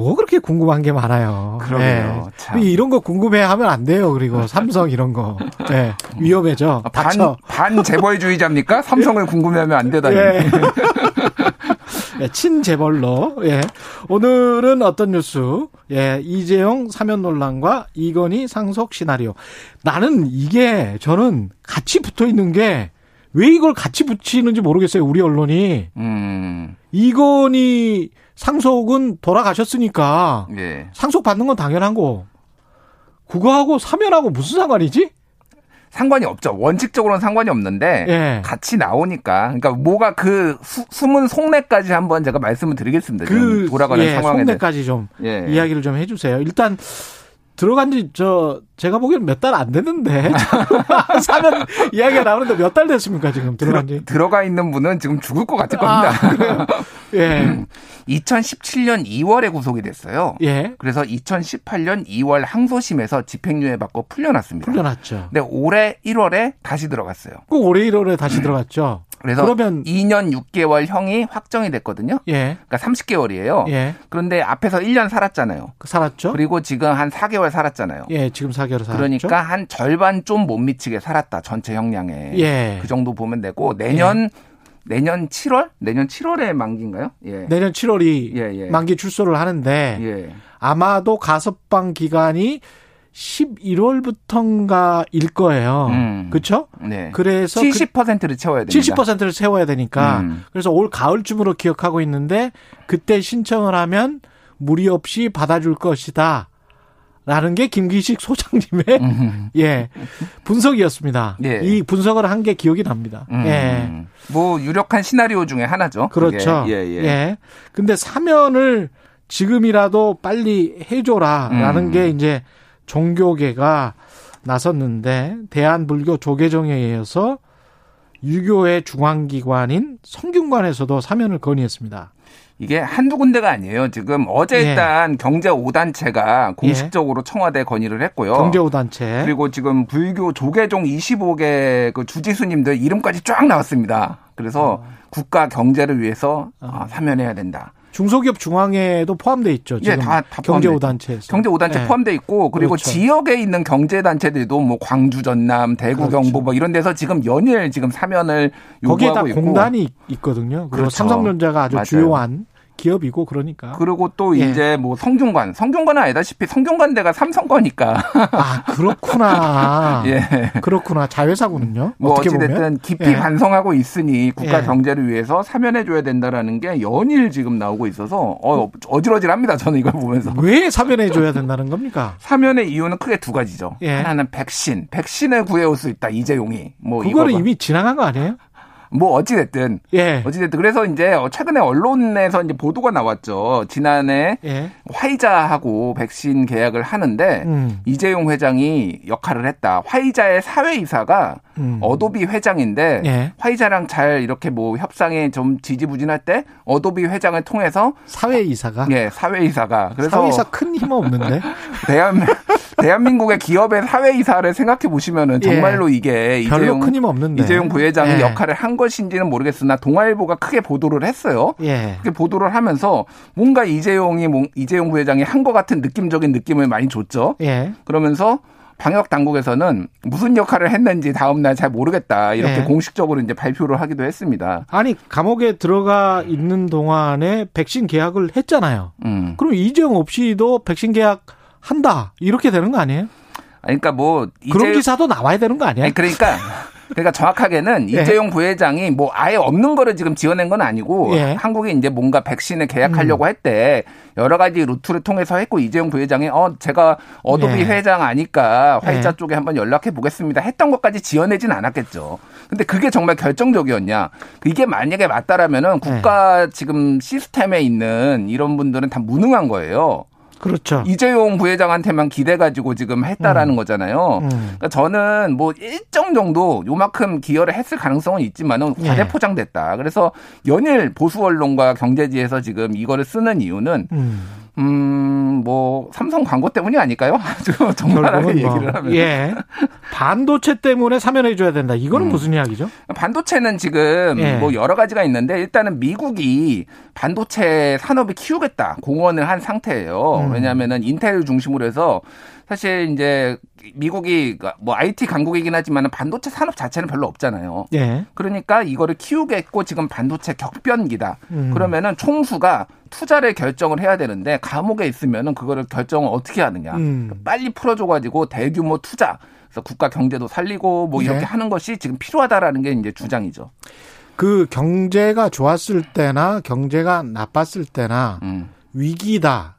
뭐 그렇게 궁금한 게 많아요. 그러게요. 네. 이런 거 궁금해 하면 안 돼요. 그리고 삼성 이런 거. 네. 위험해져. 아, 반, 반 재벌주의자입니까? 삼성을 궁금해하면 안 되다니. 예. 네, 친재벌로. 예. 오늘은 어떤 뉴스? 예. 이재용 사면 논란과 이건희 상속 시나리오. 나는 이게 저는 같이 붙어 있는 게 왜 이걸 같이 붙이는지 모르겠어요. 우리 언론이. 음. 이건희 상속은 돌아가셨으니까 예. 상속 받는 건 당연한 거. 그거하고 사면하고 무슨 상관이지? 상관이 없죠. 원칙적으로는 상관이 없는데 예. 같이 나오니까 그러니까 뭐가 그 수, 숨은 속내까지 한번 제가 말씀을 드리겠습니다. 그 돌아가는 예, 상황에 속내까지 좀 예. 이야기를 좀 해주세요. 일단 들어간 지 저 제가 보기엔 몇 달 안 됐는데 사면 이야기가 나오는데 몇 달 됐습니까 지금 들어간 지? 들어 가 있는 분은 지금 죽을 것 같을 아, 겁니다. 그래요? 예. 2017년 2월에 구속이 됐어요. 예. 그래서 2018년 2월 항소심에서 집행유예 받고 풀려났습니다. 풀려났죠. 근데 올해 1월에 다시 들어갔어요. 꼭 올해 1월에 다시 들어갔죠. 그래서 그러면 2년 6개월 형이 확정이 됐거든요. 예. 그러니까 30개월이에요. 예. 그런데 앞에서 1년 살았잖아요. 살았죠. 그리고 지금 한 4개월 살았잖아요. 예, 지금 4개월 살았죠. 그러니까 한 절반 좀 못 미치게 살았다. 전체 형량에. 예. 그 정도 보면 되고 내년 내년 7월? 내년 7월에 만기인가요? 예. 내년 7월이 예, 예. 만기 출소를 하는데 예. 아마도 가석방 기간이 11월부터인가일 거예요. 음. 그렇죠? 네. 그래서 70%를 채워야 됩니다. 70%를 세워야 되니까 음. 그래서 올 가을쯤으로 기억하고 있는데 그때 신청을 하면 무리 없이 받아줄 것이다. 라는 게 김기식 소장님의 음. 예 분석이었습니다. 예. 이 분석을 한 게 기억이 납니다. 음. 예. 뭐 유력한 시나리오 중에 하나죠. 그렇죠. 그게. 예, 예. 근데 사면을 지금이라도 빨리 해줘라라는 음. 게 이제 종교계가 나섰는데 대한불교 조계종에 의해서 유교의 중앙기관인 성균관에서도 사면을 건의했습니다. 이게 한두 군데가 아니에요. 지금 어제 예. 일단 경제 5단체가 공식적으로 청와대 건의를 했고요. 경제오단체. 그리고 지금 불교 조계종 25개 그 주지수님들 이름까지 쫙 나왔습니다. 그래서 국가 경제를 위해서 아, 사면해야 된다. 중소기업 중앙회도 포함돼 있죠. 예, 다, 다 경제오단체에서. 경제 5단체 예. 포함돼 있고 그리고 그렇죠. 지역에 있는 경제 단체들도 뭐 광주 전남, 대구 그렇죠. 경북 뭐 이런 데서 지금 연일 지금 사면을 거기에 다 요구하고 있고 공단이 있거든요. 그리고 그렇죠. 삼성전자가 아주 맞아요. 주요한 기업이고 그러니까. 그리고 또 예. 이제 뭐 성균관, 성균관은 아시다시피 성균관대가 삼성 거니까 아 그렇구나. 예. 그렇구나. 자회사군요. 뭐 어떻게 어찌됐든 보면. 깊이 예. 반성하고 있으니 국가 예. 경제를 위해서 사면해줘야 된다라는 게 연일 지금 나오고 있어서 어, 어지러질합니다. 저는 이걸 보면서. 왜 사면해줘야 된다는 겁니까? 사면의 이유는 크게 두 가지죠. 예. 하나는 백신, 백신을 구해올 수 있다 이재용이. 뭐 그거는 이미 지나간 거 아니에요? 뭐 어찌됐든 예. 어찌됐든 그래서 이제 최근에 언론에서 이제 보도가 나왔죠. 지난해 예. 화이자하고 백신 계약을 하는데 음. 이재용 회장이 역할을 했다. 화이자의 사외이사가 음. 어도비 회장인데 예. 화이자랑 잘 이렇게 뭐 협상에 좀 지지부진할 때 어도비 회장을 통해서 사외이사가. 예 사외이사가 그래서 사외이사 큰힘 없는데. 대한 대한민국의 기업의 사외이사를 생각해 보시면은 정말로 이게 예. 별로 이재용 큰 힘 없는데. 이재용 부회장이 예. 역할을 한 것인지는 모르겠으나 동아일보가 크게 보도를 했어요. 예. 그렇게 보도를 하면서 뭔가 이재용이 뭐- 이재용 부회장이 한 것 같은 느낌적인 느낌을 많이 줬죠. 예. 그러면서 방역 당국에서는 무슨 역할을 했는지 다음 날 잘 모르겠다 이렇게 예. 공식적으로 이제 발표를 하기도 했습니다. 아니 감옥에 들어가 있는 동안에 백신 계약을 했잖아요. 음. 그럼 이재용 없이도 백신 계약 한다 이렇게 되는 거 아니에요? 아니, 그러니까 뭐 그런 기사도 나와야 되는 거 아니야? 아니, 그러니까 그러니까 정확하게는 예. 이재용 부회장이 뭐 아예 없는 거를 지금 지어낸 건 아니고 예. 음. 한국이 이제 뭔가 백신을 계약하려고 할때 여러 가지 루트를 통해서 했고 이재용 부회장이 어 제가 어도비 예. 회장 아니까 화이자 예. 쪽에 한번 연락해 보겠습니다 했던 것까지 지어내진 않았겠죠. 근데 그게 정말 결정적이었냐? 이게 만약에 맞다라면은 국가 예. 지금 시스템에 있는 이런 분들은 다 무능한 거예요. 그렇죠. 이재용 부회장한테만 기대 가지고 지금 했다라는 음. 거잖아요. 음. 그러니까 저는 뭐 일정 정도 요만큼 기여를 했을 가능성은 있지만은 예. 과대 포장됐다. 그래서 연일 보수 언론과 경제지에서 지금 이거를 쓰는 이유는 음. 음, 뭐 삼성 광고 때문이 아닐까요? 아주 정말하게 뭐, 얘기를 하면 예. 반도체 때문에 사면해 줘야 된다. 이거는 음. 무슨 이야기죠? 반도체는 지금 예. 뭐 여러 가지가 있는데 일단은 미국이 반도체 산업을 키우겠다 공언을 한 상태예요. 음. 왜냐하면은 인텔 중심으로 해서 사실 이제 미국이 뭐 IT 강국이긴 하지만 반도체 산업 자체는 별로 없잖아요. 예. 그러니까 이거를 키우겠고 지금 반도체 격변기다. 음. 그러면은 총수가 투자를 결정을 해야 되는데 감옥에 있으면은 그거를 결정을 어떻게 하느냐. 음. 빨리 풀어줘가지고 대규모 투자. 그래서 국가 경제도 살리고 뭐 이렇게 네. 하는 것이 지금 필요하다라는 게 이제 주장이죠. 그 경제가 좋았을 때나 경제가 나빴을 때나 음, 위기다.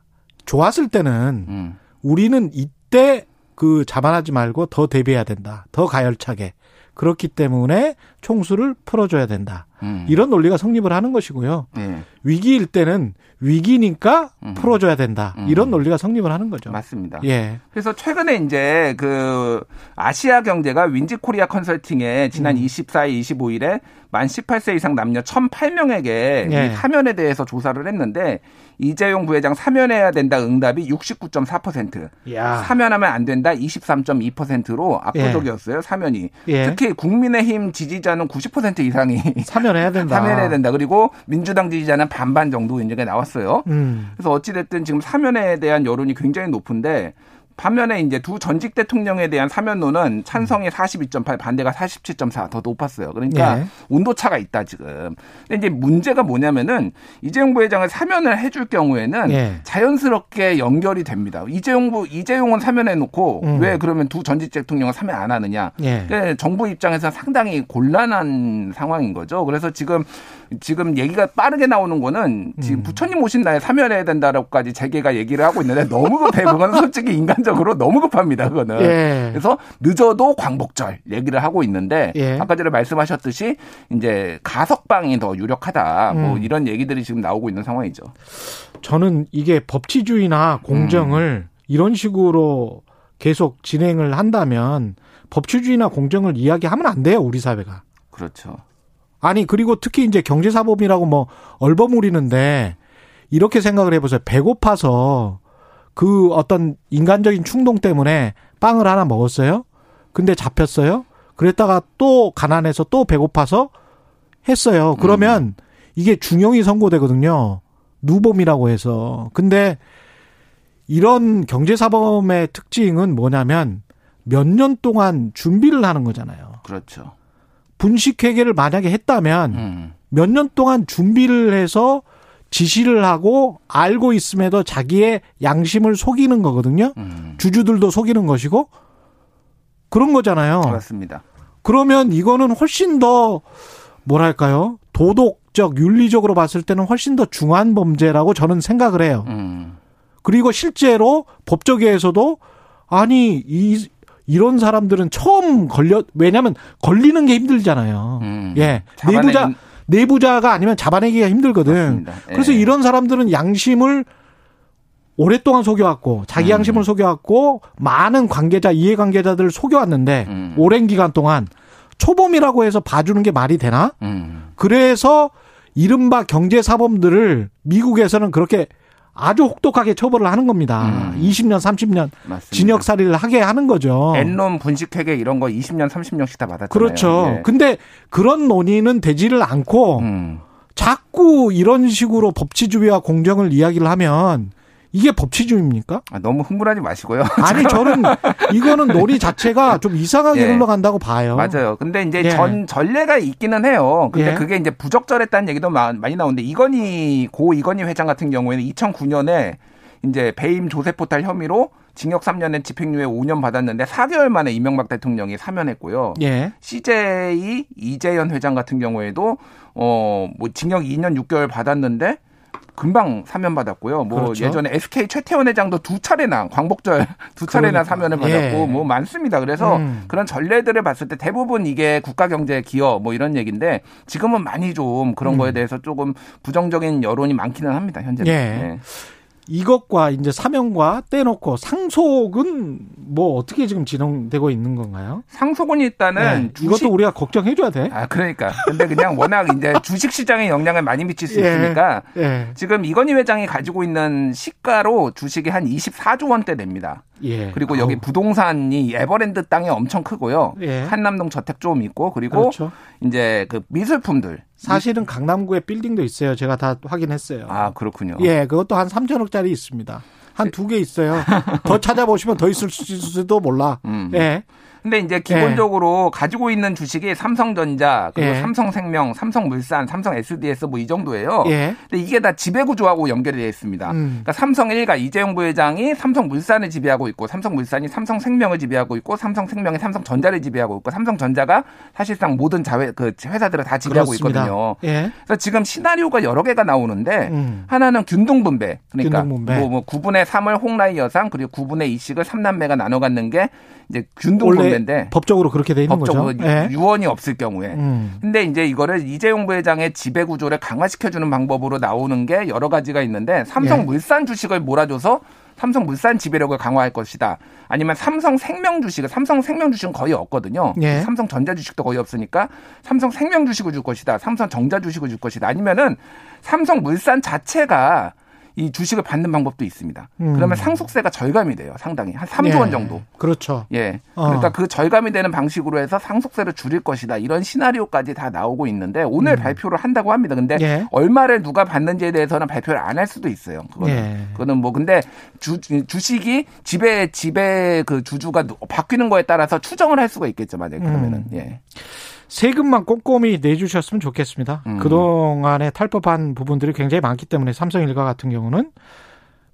좋았을 때는 음, 우리는 이 때 그 자만하지 말고 더 대비해야 된다. 더 가열차게. 그렇기 때문에 총수를 풀어줘야 된다. 음. 이런 논리가 성립을 하는 것이고요. 예, 위기일 때는 위기니까 음. 풀어줘야 된다. 음. 이런 논리가 성립을 하는 거죠. 맞습니다. 예. 그래서 최근에 이제 그 아시아 경제가 윈지 코리아 컨설팅에 지난 음. 24일, 25일에 만 18세 이상 남녀 1,008명에게 예. 이 사면에 대해서 조사를 했는데 이재용 부회장 사면해야 된다 응답이 69.4%, 야. 사면하면 안 된다 23.2%로 압도적이었어요. 사면이. 예. 특히 국민의힘 지지자는 90% 이상이 사면 해야 된다. 사면해야 된다. 그리고 민주당 지지자는 반반 정도 이제 나왔어요. 음. 그래서 어찌됐든 지금 사면에 대한 여론이 굉장히 높은데 반면에 이제 두 전직 대통령에 대한 사면론은 찬성이 42.8, 반대가 47.4 더 높았어요. 그러니까 예. 온도 차가 있다 지금. 근데 이제 문제가 뭐냐면은 이재용 부회장을 사면을 해줄 경우에는 예. 자연스럽게 연결이 됩니다. 이재용 부 이재용은 사면해 놓고 음. 왜 그러면 두 전직 대통령은 사면 안 하느냐? 예. 네, 정부 입장에서 상당히 곤란한 상황인 거죠. 그래서 지금 지금 얘기가 빠르게 나오는 거는 지금 음. 부처님 오신 날 사면해야 된다라고까지 재계가 얘기를 하고 있는데 너무 급해. 그건 솔직히 인간적으로 너무 급합니다. 그거는. 예. 그래서 늦어도 광복절 얘기를 하고 있는데 예. 아까 전에 말씀하셨듯이 이제 가석방이 더 유력하다. 뭐 음. 이런 얘기들이 지금 나오고 있는 상황이죠. 저는 이게 법치주의나 공정을 이런 식으로 계속 진행을 한다면 법치주의나 공정을 이야기하면 안 돼요, 우리 사회가. 그렇죠. 아니, 그리고 특히 이제 경제사범이라고 뭐 얼버무리는데 이렇게 생각을 해보세요. 배고파서 그 어떤 인간적인 충동 때문에 빵을 하나 먹었어요. 근데 잡혔어요. 그랬다가 또 가난해서 또 배고파서 했어요. 그러면 이게 중형이 선고되거든요. 누범이라고 해서. 근데 이런 경제사범의 특징은 뭐냐면 몇 년 동안 준비를 하는 거잖아요. 그렇죠. 분식회계를 만약에 했다면 음. 몇년 동안 준비를 해서 지시를 하고 알고 있음에도 자기의 양심을 속이는 거거든요. 음. 주주들도 속이는 것이고 그런 거잖아요. 그렇습니다. 그러면 이거는 훨씬 더 뭐랄까요? 도덕적, 윤리적으로 봤을 때는 훨씬 더 중한 범죄라고 저는 생각을 해요. 음. 그리고 실제로 법조계에서도 아니 이 이런 사람들은 처음 걸려 왜냐하면 걸리는 게 힘들잖아요. 음. 예, 잡아내긴- 내부자 내부자가 아니면 잡아내기가 힘들거든. 맞습니다. 그래서 예. 이런 사람들은 양심을 오랫동안 속여왔고 자기 음. 양심을 속여왔고 많은 관계자 이해관계자들을 속여왔는데 음. 오랜 기간 동안 초범이라고 해서 봐주는 게 말이 되나? 음. 그래서 이른바 경제사범들을 미국에서는 그렇게 아주 혹독하게 처벌을 하는 겁니다. 음. 20년, 30년 맞습니다. 징역살이를 하게 하는 거죠. 엔론 분식회계 이런 거 20년, 30년씩 다 받았잖아요. 그렇죠. 예. 근데 그런 논의는 되지를 않고 음. 자꾸 이런 식으로 법치주의와 공정을 이야기를 하면 이게 법치주의입니까? 아, 너무 흥분하지 마시고요. 아니 저는 이거는 논의 자체가 좀 이상하게 예. 흘러간다고 봐요. 맞아요. 근데 이제 예. 전 전례가 있기는 해요. 근데 예. 그게 이제 부적절했다는 얘기도 마- 많이 나오는데 이건희 고 이건희 회장 같은 경우에는 2009년에 이제 배임 조세 포탈 혐의로 징역 3년에 집행유예 5년 받았는데 4개월 만에 이명박 대통령이 사면했고요. 예. CJ 이재현 회장 같은 경우에도 어뭐 징역 2년 6개월 받았는데 금방 사면 받았고요. 뭐 그렇죠. 예전에 SK 최태원 회장도 두 차례나 광복절 두 차례나 그러니까. 사면을 받았고 예. 뭐 많습니다. 그래서 음. 그런 전례들을 봤을 때 대부분 이게 국가 경제 기여 뭐 이런 얘기인데 지금은 많이 좀 그런 음. 거에 대해서 조금 부정적인 여론이 많기는 합니다. 현재는. 예. 네. 이것과 이제 사명과 떼놓고 상속은 뭐 어떻게 지금 진행되고 있는 건가요? 상속은 일단은 네, 이것도 우리가 걱정해줘야 돼. 아 그러니까. 근데 그냥 워낙 이제 주식 시장에 영향을 많이 미칠 수 예. 있으니까 예. 지금 이건희 회장이 가지고 있는 시가로 주식이 한 24조 원대 됩니다. 예. 그리고 여기 아우, 부동산이 에버랜드 땅이 엄청 크고요. 예. 한남동 저택 좀 있고 그리고 그렇죠. 이제 그 미술품들. 사실은 강남구에 빌딩도 있어요. 제가 다 확인했어요. 아 그렇군요. 예, 그것도 한 3천억짜리 있습니다. 한 두개 있어요. 더 찾아보시면 더 있을 수도 몰라. 음. 예. 근데 이제 기본적으로 가지고 있는 주식이 삼성전자, 그리고 예. 삼성생명, 삼성물산, 삼성 SDS 뭐 이 정도예요. 예. 근데 이게 다 지배 구조하고 연결이 되어 있습니다. 음. 그러니까 삼성 일가 이재용 부회장이 삼성물산을 지배하고 있고 삼성물산이 삼성생명을 지배하고 있고 삼성생명이 삼성전자를 지배하고 있고 삼성전자가 사실상 모든 자회 그 회사들을 다 지배하고 그렇습니다. 있거든요. 예. 그래서 지금 시나리오가 여러 개가 나오는데 음. 하나는 균등 분배. 그러니까 균등 분배. 뭐, 뭐 9분의 3을 홍라이 여상 그리고 9분의 2씩을 삼남매가 나눠 갖는 게 이제 원래 균등 분배 인데 법적으로 그렇게 돼 있는 법적으로 거죠. 예. 유언이 없을 경우에. 음. 근데 이제 이거를 이재용 부회장의 지배 구조를 강화시켜 주는 방법으로 나오는 게 여러 가지가 있는데 예. 삼성물산 주식을 몰아줘서 삼성물산 지배력을 강화할 것이다. 아니면 삼성생명 주식을 삼성생명 주식은 거의 없거든요. 예. 삼성전자 주식도 거의 없으니까 삼성생명 주식을 줄 것이다. 삼성정자 주식을 줄 것이다. 아니면은 삼성물산 자체가 이 주식을 받는 방법도 있습니다. 음. 그러면 상속세가 절감이 돼요. 상당히 한 3조 원 예. 정도. 그렇죠. 예. 어. 그러니까 그 절감이 되는 방식으로 해서 상속세를 줄일 것이다. 이런 시나리오까지 다 나오고 있는데 오늘 발표를 한다고 합니다. 근데 음. 예. 얼마를 누가 받는지에 대해서는 발표를 안 할 수도 있어요. 그거는. 예. 그거는 뭐 근데 주, 주식이 지배 지배 그 주주가 누- 바뀌는 거에 따라서 추정을 할 수가 있겠죠. 만약에 그러면은. 음. 예. 세금만 꼼꼼히 내주셨으면 좋겠습니다. 음. 그동안에 탈법한 부분들이 굉장히 많기 때문에 삼성 일가 같은 경우는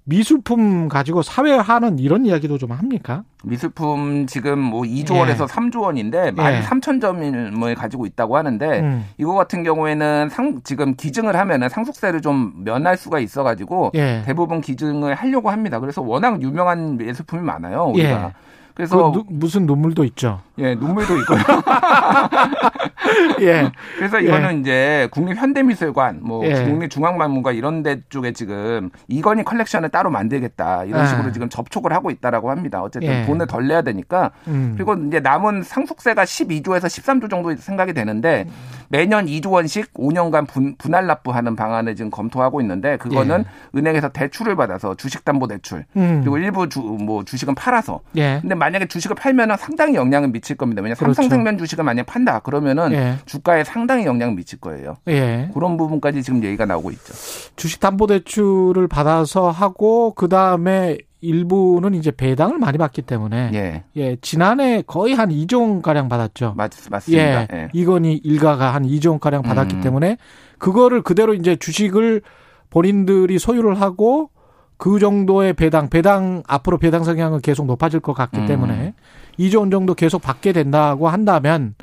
미술품 가지고 사회화하는 이런 이야기도 좀 합니까? 미술품 지금 뭐 2조 예. 원에서 3조 원인데 만 예. 3천 점을 가지고 있다고 하는데 음. 이거 같은 경우에는 상 지금 기증을 하면은 상속세를 좀 면할 수가 있어가지고 예. 대부분 기증을 하려고 합니다. 그래서 워낙 유명한 예술품이 많아요. 우리가. 예. 그 그래서 누- 무슨 눈물도 있죠. 예 눈물도 있고요. 예. 그래서 이거는 이제 국립 현대미술관, 뭐 예. 국립 중앙박물관 이런 데 쪽에 지금 이건희 컬렉션을 따로 만들겠다 이런 아. 식으로 지금 접촉을 하고 있다라고 합니다. 어쨌든 예. 돈을 덜 내야 되니까 음. 그리고 이제 남은 상속세가 12조에서 13조 정도 생각이 되는데 매년 2조 원씩 5년간 분, 분할 납부하는 방안을 지금 검토하고 있는데 그거는 은행에서 대출을 받아서 주식담보대출 예. 음. 그리고 일부 주, 뭐 주식은 팔아서 예. 근데 만약에 주식을 팔면은 상당히 영향을 미칠 겁니다. 왜냐 면 그렇죠. 삼성생명 주식을 만약 판다 그러면은 예. 주가에 상당히 영향을 미칠 거예요. 예. 그런 부분까지 지금 얘기가 나오고 있죠. 주식담보대출을 받아서 하고 그 다음에 일부는 이제 배당을 많이 받기 때문에 예, 예, 지난해 거의 한 2조 원 가량 받았죠. 맞, 맞습니다. 예, 예. 이건희 일가가 한 2조 원 가량 받았기 음. 때문에 그거를 그대로 이제 주식을 본인들이 소유를 하고 그 정도의 배당, 배당 앞으로 배당 성향은 계속 높아질 것 같기 음. 때문에 2조 원 정도 계속 받게 된다고 한다면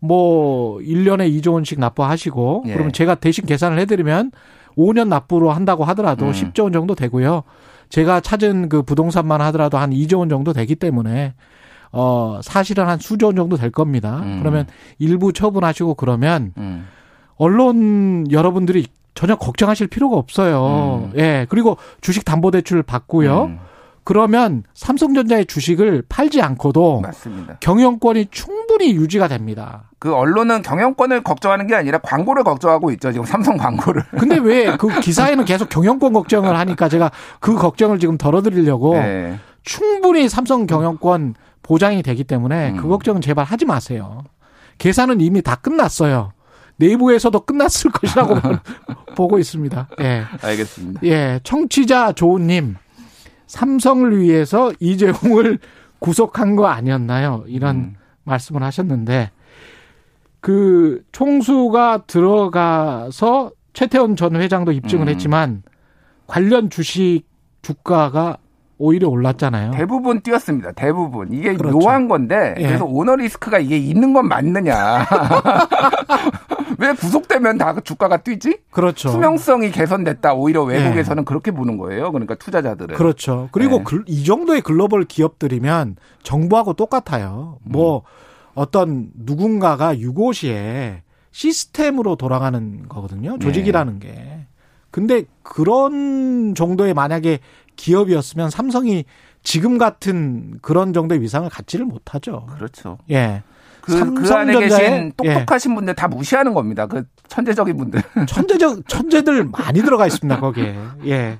뭐 1년에 2조 원씩 납부하시고 예. 그러면 제가 대신 계산을 해드리면 5년 납부로 한다고 하더라도 음. 10조 원 정도 되고요. 제가 찾은 그 부동산만 하더라도 한 2조 원 정도 되기 때문에 어 사실은 한 수조 원 정도 될 겁니다. 음. 그러면 일부 처분하시고 그러면 음. 언론 여러분들이 전혀 걱정하실 필요가 없어요. 음. 예. 그리고 주식 담보 대출 받고요. 음, 그러면 삼성전자의 주식을 팔지 않고도 맞습니다. 경영권이 충분히 유지가 됩니다. 그 언론은 경영권을 걱정하는 게 아니라 광고를 걱정하고 있죠. 지금 삼성 광고를. 근데 왜 그 기사에는 계속 경영권 걱정을 하니까 제가 그 걱정을 지금 덜어드리려고 네. 충분히 삼성 경영권 보장이 되기 때문에 음. 그 걱정은 제발 하지 마세요. 계산은 이미 다 끝났어요. 내부에서도 끝났을 것이라고 보고 있습니다. 예. 알겠습니다. 예. 청취자 조우님, 삼성을 위해서 이재용을 구속한 거 아니었나요? 이런 음. 말씀을 하셨는데, 그 총수가 들어가서 최태원 전 회장도 입증을 음. 했지만, 관련 주식 주가가 오히려 올랐잖아요. 대부분 뛰었습니다. 대부분. 이게 그렇죠. 묘한 건데 예. 그래서 오너 리스크가 이게 있는 건 맞느냐. 왜 구속되면 다그 주가가 뛰지? 그렇죠. 투명성이 개선됐다. 오히려 외국에서는 그렇게 보는 거예요. 그러니까 투자자들은. 그렇죠. 그리고 네. 글- 이 정도의 글로벌 기업들이면 정부하고 똑같아요. 음. 뭐 어떤 누군가가 유고시에 시스템으로 돌아가는 거거든요. 네. 조직이라는 게. 근데 그런 정도의 만약에 기업이었으면 삼성이 지금 같은 그런 정도의 위상을 갖지를 못하죠. 그렇죠. 예. 그, 그 안에 계신 똑똑하신 예. 분들 다 무시하는 겁니다. 그 천재적인 분들. 천재적, 천재들 많이 들어가 있습니다, 거기에. 예.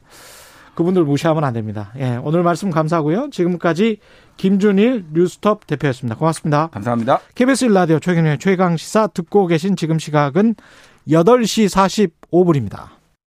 그분들 무시하면 안 됩니다. 예. 오늘 말씀 감사하고요. 지금까지 김준일 뉴스톱 대표였습니다. 고맙습니다. 감사합니다. KBS 일라디오 최경영의 최강 시사 듣고 계신 지금 시각은 8시 45분입니다.